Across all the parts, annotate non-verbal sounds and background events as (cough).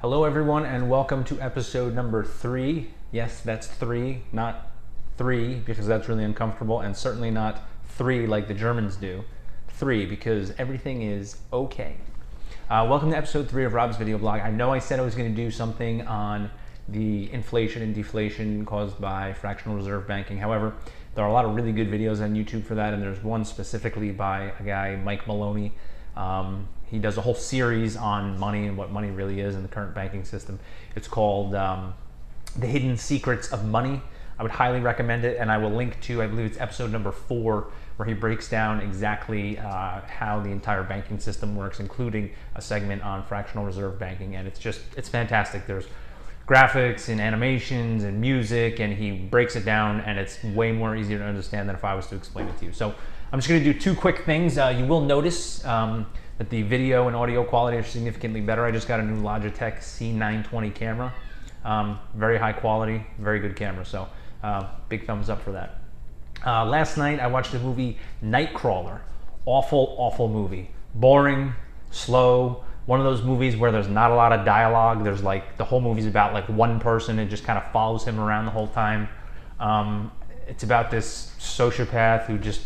Hello, everyone, and welcome to episode number three. Yes, that's three, not three, because that's really uncomfortable, and certainly not three like the Germans do. Three, because everything is okay. Uh, welcome to episode three of Rob's video blog. I know I said I was going to do something on the inflation and deflation caused by fractional reserve banking. However, there are a lot of really good videos on YouTube for that, and there's one specifically by a guy, Mike Maloney. Um, he does a whole series on money and what money really is in the current banking system. It's called um, The Hidden Secrets of Money. I would highly recommend it, and I will link to, I believe it's episode number four, where he breaks down exactly uh, how the entire banking system works, including a segment on fractional reserve banking. And it's just, it's fantastic. There's graphics and animations and music, and he breaks it down, and it's way more easier to understand than if I was to explain it to you. So I'm just to do two quick things. Uh, you will notice um, that the video and audio quality are significantly better. I just got a new Logitech C920 camera. Um, very high quality, very good camera. So uh, big thumbs up for that. Uh, last night I watched the movie Nightcrawler. Awful, awful movie. Boring, slow. One of those movies where there's not a lot of dialogue. There's like the whole movie's about like one person. It just kind of follows him around the whole time. Um, it's about this sociopath who just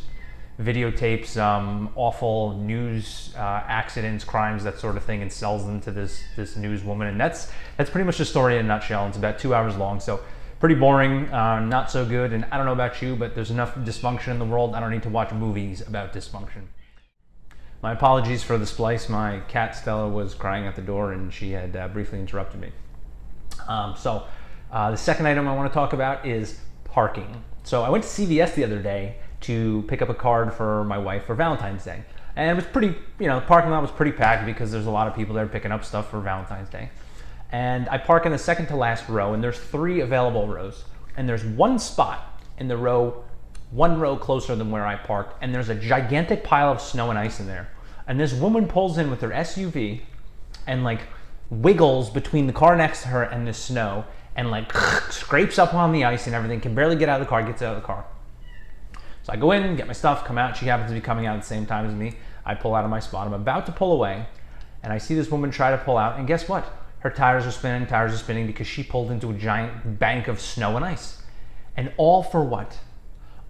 videotapes um, awful news uh, accidents, crimes, that sort of thing, and sells them to this this newswoman. And that's that's pretty much the story in a nutshell. It's about two hours long, so pretty boring, uh, not so good. And I don't know about you, but there's enough dysfunction in the world. I don't need to watch movies about dysfunction. My apologies for the splice. My cat Stella was crying at the door, and she had uh, briefly interrupted me. Um, so uh, the second item I want to talk about is parking. So I went to CVS the other day to pick up a card for my wife for Valentine's Day. And it was pretty, you know, the parking lot was pretty packed because there's a lot of people there picking up stuff for Valentine's Day. And I park in the second to last row, and there's three available rows. And there's one spot in the row, one row closer than where I parked, and there's a gigantic pile of snow and ice in there. And this woman pulls in with her SUV and like wiggles between the car next to her and the snow and like (laughs) scrapes up on the ice and everything, can barely get out of the car, gets out of the car. So I go in, get my stuff, come out. She happens to be coming out at the same time as me. I pull out of my spot. I'm about to pull away, and I see this woman try to pull out. And guess what? Her tires are spinning, tires are spinning because she pulled into a giant bank of snow and ice. And all for what?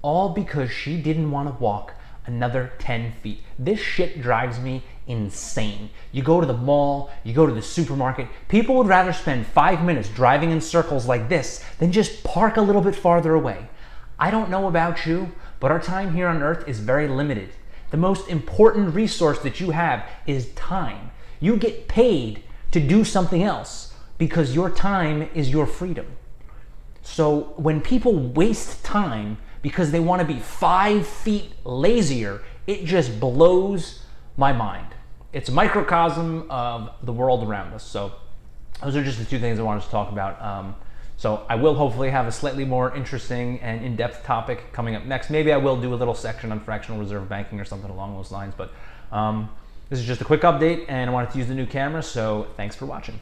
All because she didn't want to walk another 10 feet. This shit drives me insane. You go to the mall, you go to the supermarket, people would rather spend five minutes driving in circles like this than just park a little bit farther away. I don't know about you, but our time here on earth is very limited. The most important resource that you have is time. You get paid to do something else because your time is your freedom. So when people waste time because they want to be five feet lazier, it just blows my mind. It's a microcosm of the world around us. So those are just the two things I wanted to talk about. Um, so I will hopefully have a slightly more interesting and in-depth topic coming up next. Maybe I will do a little section on fractional reserve banking or something along those lines. But um, this is just a quick update, and I wanted to use the new camera, so thanks for watching.